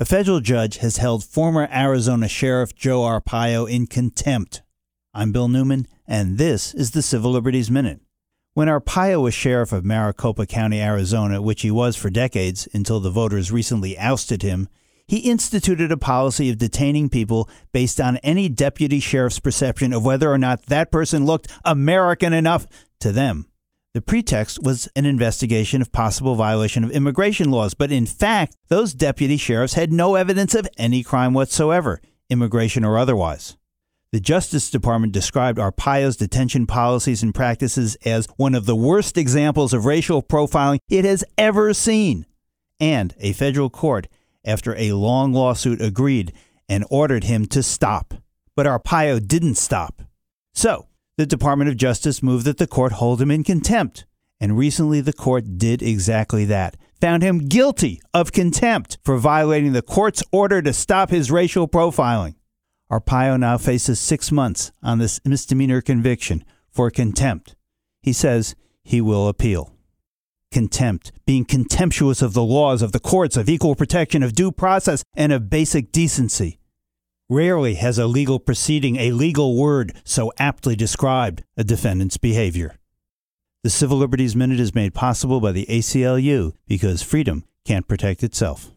A federal judge has held former Arizona Sheriff Joe Arpaio in contempt. I'm Bill Newman, and this is the Civil Liberties Minute. When Arpaio was sheriff of Maricopa County, Arizona, which he was for decades until the voters recently ousted him, he instituted a policy of detaining people based on any deputy sheriff's perception of whether or not that person looked American enough to them. The pretext was an investigation of possible violation of immigration laws, but in fact, those deputy sheriffs had no evidence of any crime whatsoever, immigration or otherwise. The Justice Department described Arpaio's detention policies and practices as one of the worst examples of racial profiling it has ever seen. And a federal court, after a long lawsuit, agreed and ordered him to stop. But Arpaio didn't stop. So, the Department of Justice moved that the court hold him in contempt. And recently, the court did exactly that. Found him guilty of contempt for violating the court's order to stop his racial profiling. Arpaio now faces six months on this misdemeanor conviction for contempt. He says he will appeal. Contempt, being contemptuous of the laws, of the courts, of equal protection, of due process, and of basic decency. Rarely has a legal proceeding, a legal word, so aptly described a defendant's behavior. The Civil Liberties Minute is made possible by the ACLU because freedom can't protect itself.